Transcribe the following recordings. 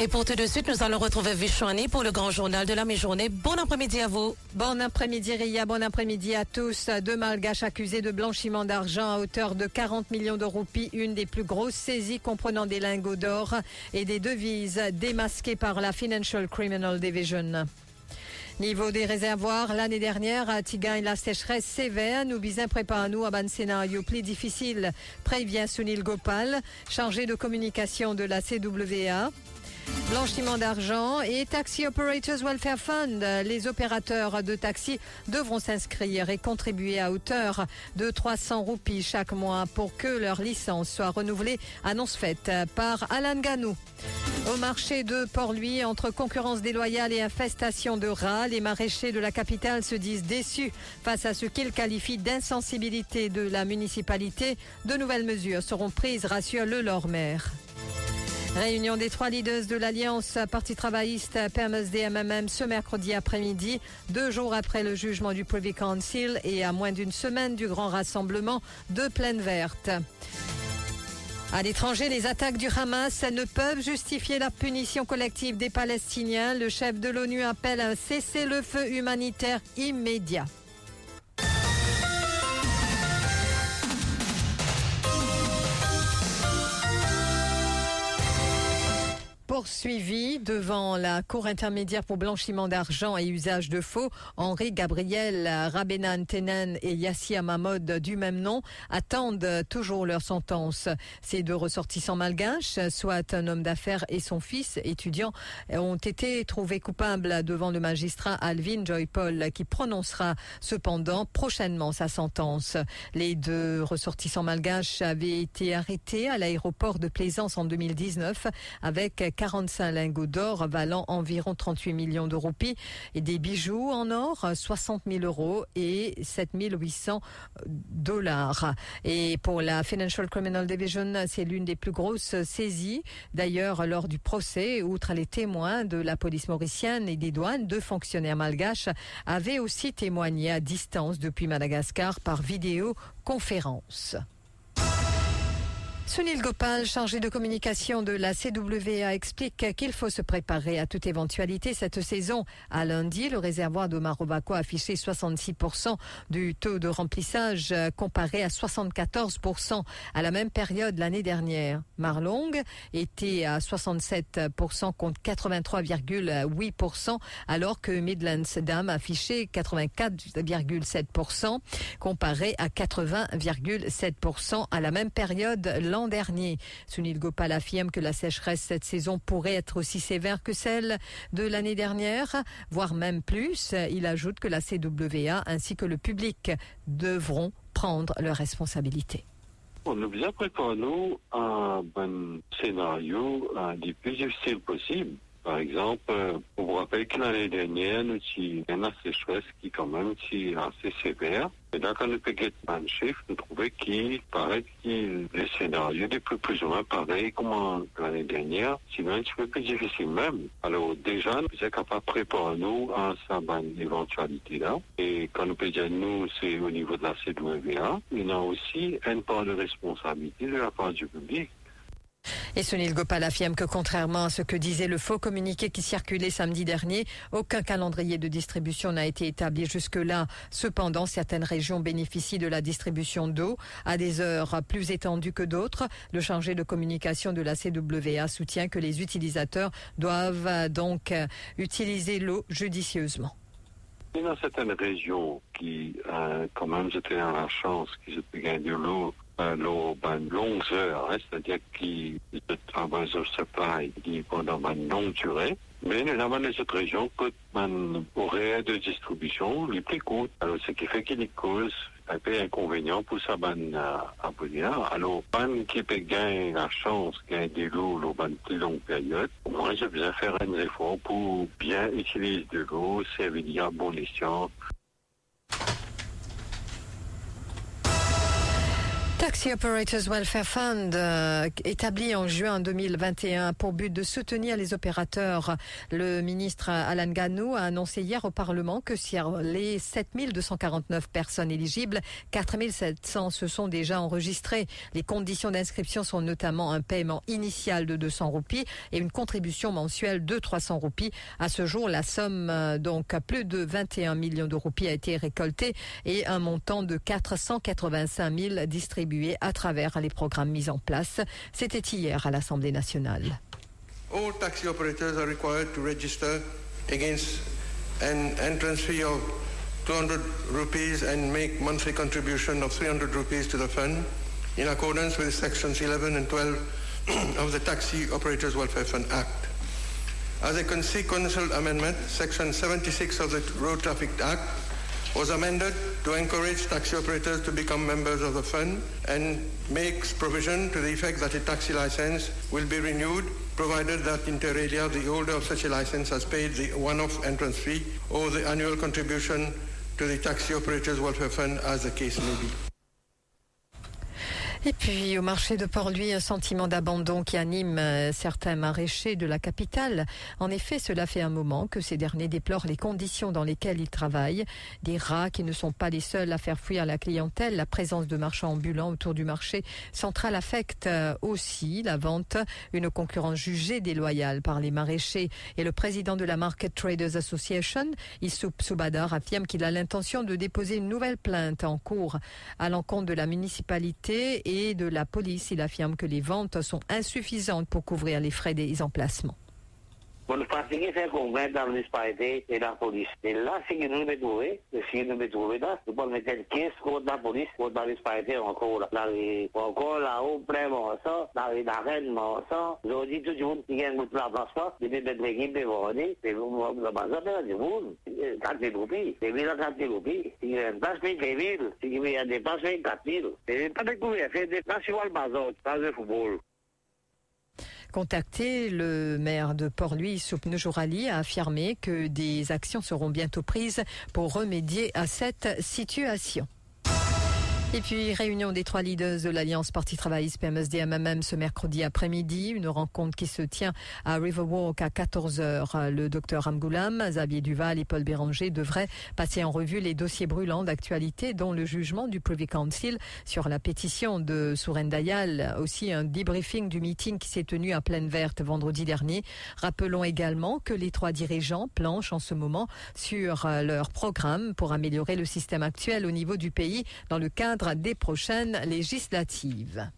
Et pour tout de suite, nous allons retrouver Vichouani pour le grand journal de la mi-journée. Bon après-midi à vous. Bon après-midi Ria, bon après-midi à tous. Deux malgaches accusés de blanchiment d'argent à hauteur de 40 millions de roupies, une des plus grosses saisies comprenant des lingots d'or et des devises démasquées par la Financial Criminal Division. Niveau des réservoirs, l'année dernière, à Tigain, la sécheresse sévère. Nous bisons prépare nous à un scénario plus difficile. Prévient Sunil Gopal, chargé de communication de la CWA. Blanchiment d'argent et Taxi Operators Welfare Fund. Les opérateurs de taxi devront s'inscrire et contribuer à hauteur de 300 roupies chaque mois pour que leur licence soit renouvelée. Annonce faite par Alan Ganou. Au marché de Port-Louis, entre concurrence déloyale et infestation de rats, les maraîchers de la capitale se disent déçus face à ce qu'ils qualifient d'insensibilité de la municipalité. De nouvelles mesures seront prises, rassure le Lormer. Réunion des trois leaders de l'Alliance Parti travailliste PMSD-MMM ce mercredi après-midi, deux jours après le jugement du Privy Council et à moins d'une semaine du grand rassemblement de Plaine Verte. À l'étranger, les attaques du Hamas ne peuvent justifier la punition collective des Palestiniens. Le chef de l'ONU appelle un cessez-le-feu humanitaire immédiat. Poursuivi devant la Cour intermédiaire pour blanchiment d'argent et usage de faux, Henri Gabriel, Rabenan Tenen et Yassia Mahmoud du même nom attendent toujours leur sentence. Ces deux ressortissants malgaches, soit un homme d'affaires et son fils étudiant, ont été trouvés coupables devant le magistrat Alvin Joy Paul qui prononcera cependant prochainement sa sentence. Les deux ressortissants malgaches avaient été arrêtés à l'aéroport de Plaisance en 2019 avec 45 lingots d'or valant environ 38 millions de roupies et des bijoux en or 60 000 euros et 7 800 dollars. Et pour la Financial Criminal Division, c'est l'une des plus grosses saisies. D'ailleurs, lors du procès, outre les témoins de la police mauricienne et des douanes, deux fonctionnaires malgaches avaient aussi témoigné à distance depuis Madagascar par vidéoconférence. Sunil Gopal, chargé de communication de la CWA, explique qu'il faut se préparer à toute éventualité cette saison. À lundi, le réservoir de Marobako a affiché 66% du taux de remplissage comparé à 74% à la même période l'année dernière. Marlong était à 67% contre 83,8% alors que Midlands Dam affichait 84,7% comparé à 80,7% à la même période l'an dernier. Sunil Gopal affirme que la sécheresse cette saison pourrait être aussi sévère que celle de l'année dernière, voire même plus. Il ajoute que la CWA ainsi que le public devront prendre leurs responsabilités. Nous un bon scénario un des plus difficiles possible. Par exemple, on vous rappelle que l'année dernière, nous avons une sécheresse qui quand même assez sévère. Et là, quand nous payons un chiffre, nous trouvons qu'il paraît que les scénarios des plus plus ou moins pareil comme l'année dernière, sinon un petit peu plus difficile même. Alors déjà, nous sommes capables de préparer nous à cette éventualité-là. Et quand nous payons nous, c'est au niveau de la CWA, il y a aussi une part de responsabilité de la part du public. Et Sunil Gopal affirme que contrairement à ce que disait le faux communiqué qui circulait samedi dernier, aucun calendrier de distribution n'a été établi jusque-là. Cependant, certaines régions bénéficient de la distribution d'eau à des heures plus étendues que d'autres. Le chargé de communication de la CWA soutient que les utilisateurs doivent donc utiliser l'eau judicieusement. A certaines régions qui, euh, quand même, j'étais dans la chance qu'ils aient gagné de l'eau l'eau ben, longues heures, hein, c'est-à-dire qui travaillent au supply qui pendant une longue durée. Mais nous avons les autres régions que ben, horaires de distribution les plus courtes. Alors, ce qui fait qu'il cause un peu inconvénient pour ça, ben, à, Alors, ben, qui peut gagner la chance, gagner de l'eau, l'eau, ben, plus longue période. Moi, j'ai besoin de faire un effort pour bien utiliser de l'eau, servir à bon escient, Taxi Operators Welfare Fund, euh, établi en juin 2021 pour but de soutenir les opérateurs. Le ministre Alan Gano a annoncé hier au Parlement que sur les 7249 personnes éligibles, 4700 se sont déjà enregistrées. Les conditions d'inscription sont notamment un paiement initial de 200 roupies et une contribution mensuelle de 300 roupies. À ce jour, la somme, euh, donc plus de 21 millions de roupies a été récoltée et un montant de 485 000 distribués à travers les programmes mis en place. C'était hier à l'Assemblée nationale. All taxi operators are required to register against an entrance fee of 200 rupees and make monthly contribution of 300 rupees to the fund in accordance with sections 11 and 12 of the Taxi Operators Welfare Fund Act. As a consequential amendment, section 76 of the Road Traffic Act was amended to encourage taxi operators to become members of the fund and makes provision to the effect that a taxi license will be renewed provided that inter alia the holder of such a license has paid the one-off entrance fee or the annual contribution to the taxi operators welfare fund as the case may be. Et puis au marché de Port-Louis, un sentiment d'abandon qui anime euh, certains maraîchers de la capitale. En effet, cela fait un moment que ces derniers déplorent les conditions dans lesquelles ils travaillent. Des rats qui ne sont pas les seuls à faire fuir la clientèle. La présence de marchands ambulants autour du marché central affecte euh, aussi la vente, une concurrence jugée déloyale par les maraîchers. Et le président de la Market Traders Association, Issoup Soubadar, affirme qu'il a l'intention de déposer une nouvelle plainte en cours à l'encontre de la municipalité et de la police. Il affirme que les ventes sont insuffisantes pour couvrir les frais des emplacements. Fatiguei se conventa alle spaide e la police. E là, si non mi dove, si non mi dove, là, tu puoi mettere il case con la police, con la spaide ancora. La ancora la un premo, so, la la reine, so, lo di tu giun, ti viene molto la pasta, di me mettere chi bevoni, e un la base per di un, tanti lupi, e vi la tanti lupi, si viene pas per devil, si viene des pas de couver, c'est des national bazar, pas de football. Contacté, le maire de Port-Louis, Soup Noujourali, a affirmé que des actions seront bientôt prises pour remédier à cette situation. Et puis, réunion des trois leaders de l'Alliance Parti Travailliste PMSD-MMM ce mercredi après-midi. Une rencontre qui se tient à Riverwalk à 14h. Le docteur Ramgoulam, Xavier Duval et Paul Béranger devraient passer en revue les dossiers brûlants d'actualité, dont le jugement du Privy Council sur la pétition de Souren Dayal. Aussi, un debriefing du meeting qui s'est tenu à Plaine Verte vendredi dernier. Rappelons également que les trois dirigeants planchent en ce moment sur leur programme pour améliorer le système actuel au niveau du pays dans le cadre des prochaines législatives.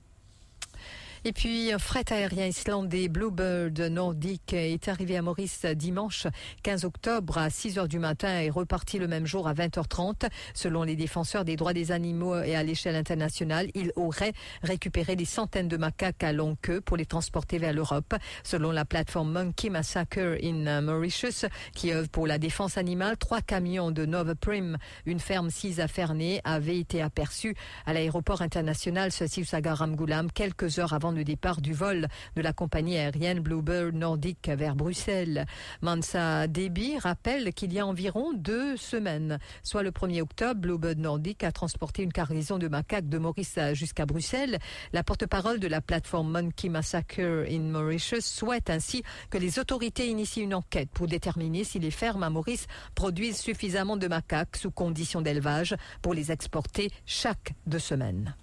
Et puis, un fret aérien islandais Bluebird Nordic est arrivé à Maurice dimanche 15 octobre à 6 heures du matin et reparti le même jour à 20h30. Selon les défenseurs des droits des animaux et à l'échelle internationale, il aurait récupéré des centaines de macaques à longue queue pour les transporter vers l'Europe. Selon la plateforme Monkey Massacre in Mauritius, qui œuvre pour la défense animale, trois camions de Nova Prim, une ferme sise à Ferney, avaient été aperçus à l'aéroport international Sagaram Goulam quelques heures avant le départ du vol de la compagnie aérienne Bluebird Nordic vers Bruxelles. Mansa Debi rappelle qu'il y a environ deux semaines, soit le 1er octobre, Bluebird Nordic a transporté une cargaison de macaques de Maurice jusqu'à Bruxelles. La porte-parole de la plateforme Monkey Massacre in Mauritius souhaite ainsi que les autorités initient une enquête pour déterminer si les fermes à Maurice produisent suffisamment de macaques sous conditions d'élevage pour les exporter chaque deux semaines.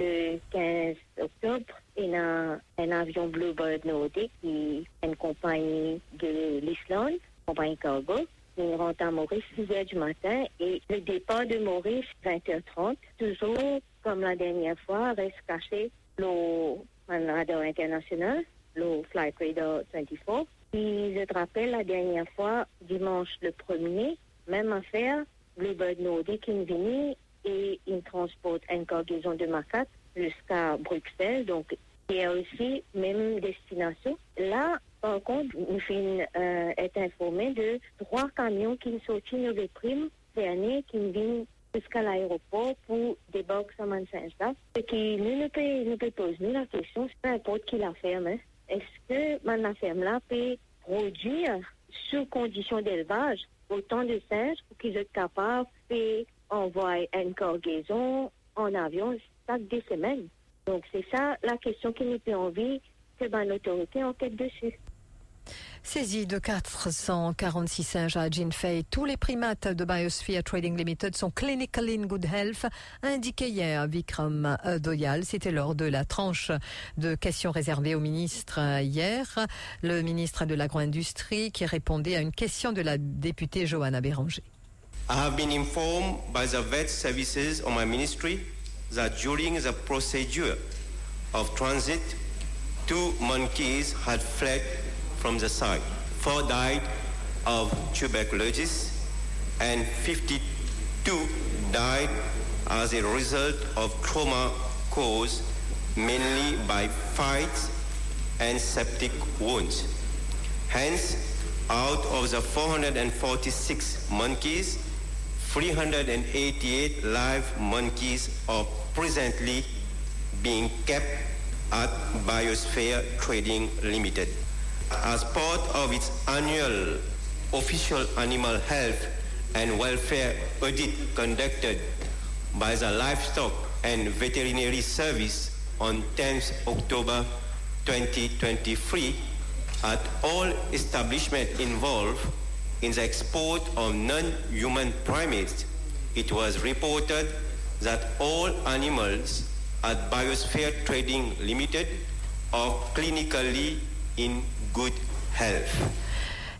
Le 15 octobre, a un avion Bluebird Nordic qui est une compagnie de l'Islande, compagnie cargo. Il rentre à Maurice 6 h du matin et le départ de Maurice 20h30, toujours comme la dernière fois, reste caché le radar international, le Flight Radar 24. Et je te rappelle la dernière fois, dimanche le 1er, même affaire, Bluebird Nordic est venu et il transporte une cargaison de macaques jusqu'à Bruxelles. Donc, il y a aussi même destination. Là, par contre, nous euh, être informés de trois camions qui sont sortis de primes dernier qui viennent jusqu'à l'aéroport pour débarquer à Mansainsa. Et qui nous nous peut poser la question, peu importe qui la ferme, hein. est-ce que ma ferme-là peut produire sous condition d'élevage autant de singes pour qu'ils soient capables de envoyer une cargaison en avion chaque deux semaines. Donc c'est ça la question qui nous fait envie que ben, l'autorité enquête dessus. Saisie de 446 singes à Jinfei, tous les primates de Biosphere Trading Limited sont clinically in good health, indiqué hier Vikram Doyal. C'était lors de la tranche de questions réservées au ministre hier. Le ministre de l'agro-industrie qui répondait à une question de la députée Johanna Béranger. I have been informed by the vet services of my ministry that during the procedure of transit, two monkeys had fled from the site. Four died of tuberculosis and 52 died as a result of trauma caused mainly by fights and septic wounds. Hence, out of the 446 monkeys, 388 live monkeys are presently being kept at Biosphere Trading Limited. As part of its annual official animal health and welfare audit conducted by the Livestock and Veterinary Service on 10th October 2023, at all establishments involved in the export of non-human primates, it was reported that all animals at Biosphere Trading Limited are clinically in good health.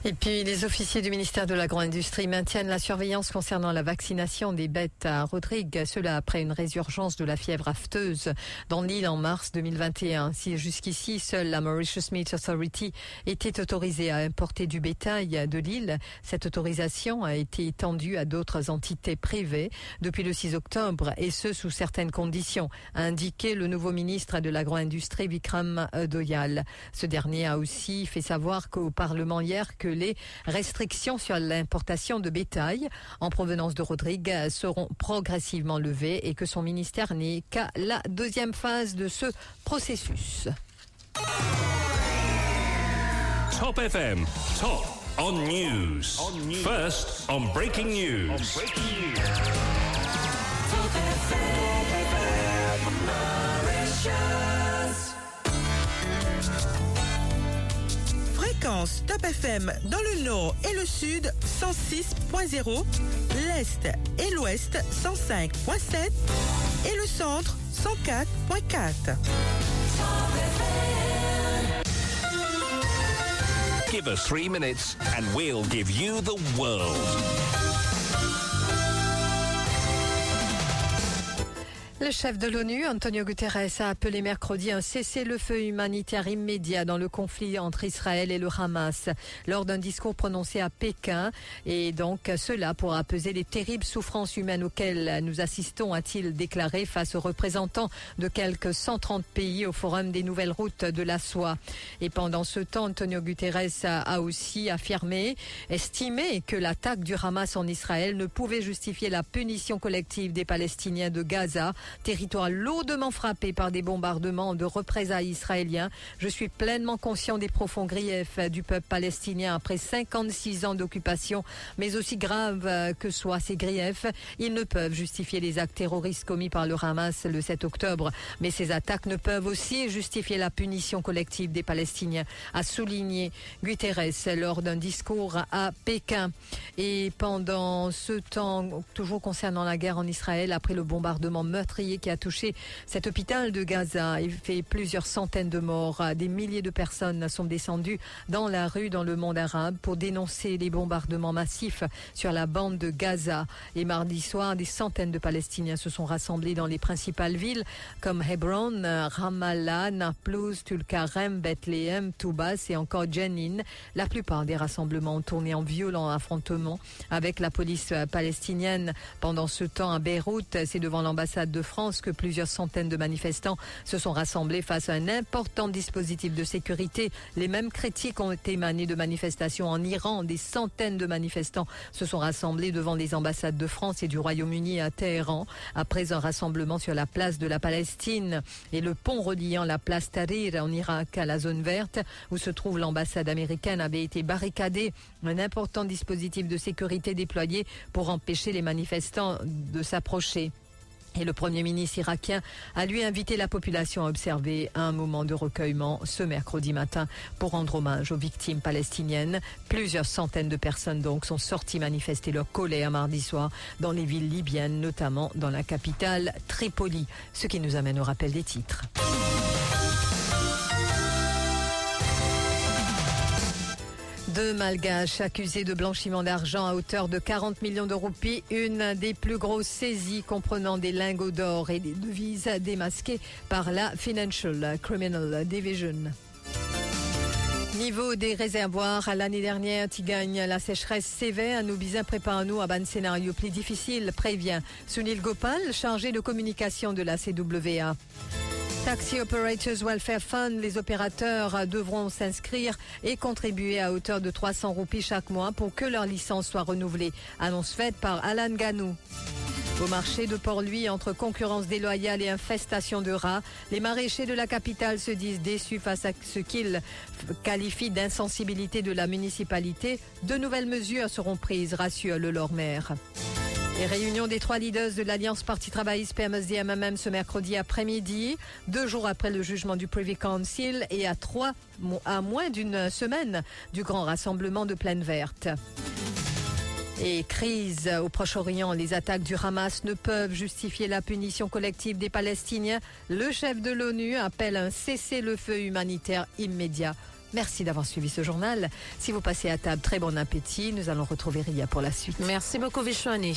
Et puis, les officiers du ministère de l'Agro-Industrie maintiennent la surveillance concernant la vaccination des bêtes à Rodrigue. Cela après une résurgence de la fièvre afteuse dans l'île en mars 2021. Si jusqu'ici, seule la Mauritius Meat Authority était autorisée à importer du bétail de l'île, cette autorisation a été étendue à d'autres entités privées depuis le 6 octobre et ce sous certaines conditions, a indiqué le nouveau ministre de l'Agro-Industrie Vikram Doyal. Ce dernier a aussi fait savoir qu'au Parlement hier que les restrictions sur l'importation de bétail en provenance de Rodrigue seront progressivement levées et que son ministère n'est qu'à la deuxième phase de ce processus. Top FM, top on news. First on breaking news. Fréquence Top FM dans le nord et le sud 106.0, l'est et l'ouest 105.7 et le centre 104.4. Give us three minutes and we'll give you the world. Le chef de l'ONU, Antonio Guterres, a appelé mercredi un cessez-le-feu humanitaire immédiat dans le conflit entre Israël et le Hamas lors d'un discours prononcé à Pékin et donc cela pour apaiser les terribles souffrances humaines auxquelles nous assistons, a-t-il déclaré face aux représentants de quelques 130 pays au Forum des nouvelles routes de la soie. Et pendant ce temps, Antonio Guterres a aussi affirmé, estimé que l'attaque du Hamas en Israël ne pouvait justifier la punition collective des Palestiniens de Gaza territoire lourdement frappé par des bombardements de représailles israéliens. Je suis pleinement conscient des profonds griefs du peuple palestinien après 56 ans d'occupation, mais aussi graves que soient ces griefs, ils ne peuvent justifier les actes terroristes commis par le Hamas le 7 octobre, mais ces attaques ne peuvent aussi justifier la punition collective des Palestiniens, a souligné Guterres lors d'un discours à Pékin. Et pendant ce temps, toujours concernant la guerre en Israël, après le bombardement meurtrier qui a touché cet hôpital de Gaza et fait plusieurs centaines de morts. Des milliers de personnes sont descendues dans la rue dans le monde arabe pour dénoncer les bombardements massifs sur la bande de Gaza. Et mardi soir, des centaines de Palestiniens se sont rassemblés dans les principales villes comme Hebron, Ramallah, Naplouse, Tulkarem, Bethléem, Toubas et encore Jenin. La plupart des rassemblements ont tourné en violent affrontement avec la police palestinienne. Pendant ce temps, à Beyrouth, c'est devant l'ambassade de France que plusieurs centaines de manifestants se sont rassemblés face à un important dispositif de sécurité. Les mêmes critiques ont été émanées de manifestations en Iran. Des centaines de manifestants se sont rassemblés devant les ambassades de France et du Royaume-Uni à Téhéran après un rassemblement sur la place de la Palestine et le pont reliant la place Tahrir en Irak à la zone verte où se trouve l'ambassade américaine avait été barricadé. Un important dispositif de sécurité déployé pour empêcher les manifestants de s'approcher. Et le Premier ministre irakien a lui invité la population à observer un moment de recueillement ce mercredi matin pour rendre hommage aux victimes palestiniennes. Plusieurs centaines de personnes donc sont sorties manifester leur colère mardi soir dans les villes libyennes, notamment dans la capitale Tripoli. Ce qui nous amène au rappel des titres. Deux malgaches accusés de blanchiment d'argent à hauteur de 40 millions de roupies, une des plus grosses saisies comprenant des lingots d'or et des devises démasquées par la Financial Criminal Division. Niveau des réservoirs, l'année dernière, tu gagnes la sécheresse sévère. Nous bisons prépare-nous à un scénario plus difficile, prévient Sunil Gopal, chargé de communication de la CWA. Taxi Operators Welfare Fund, les opérateurs devront s'inscrire et contribuer à hauteur de 300 roupies chaque mois pour que leur licence soit renouvelée. Annonce faite par Alan Ganou. Au marché de Port-Louis, entre concurrence déloyale et infestation de rats, les maraîchers de la capitale se disent déçus face à ce qu'ils qualifient d'insensibilité de la municipalité. De nouvelles mesures seront prises, rassure le Lormer. Les réunions des trois leaders de l'Alliance Parti Travailliste PMSD-MMM ce mercredi après-midi, deux jours après le jugement du Privy Council et à trois, à moins d'une semaine du grand rassemblement de Plaine Verte. Et crise au Proche-Orient, les attaques du Hamas ne peuvent justifier la punition collective des Palestiniens. Le chef de l'ONU appelle un cessez-le-feu humanitaire immédiat. Merci d'avoir suivi ce journal. Si vous passez à table, très bon appétit. Nous allons retrouver Ria pour la suite. Merci beaucoup, Vishwani.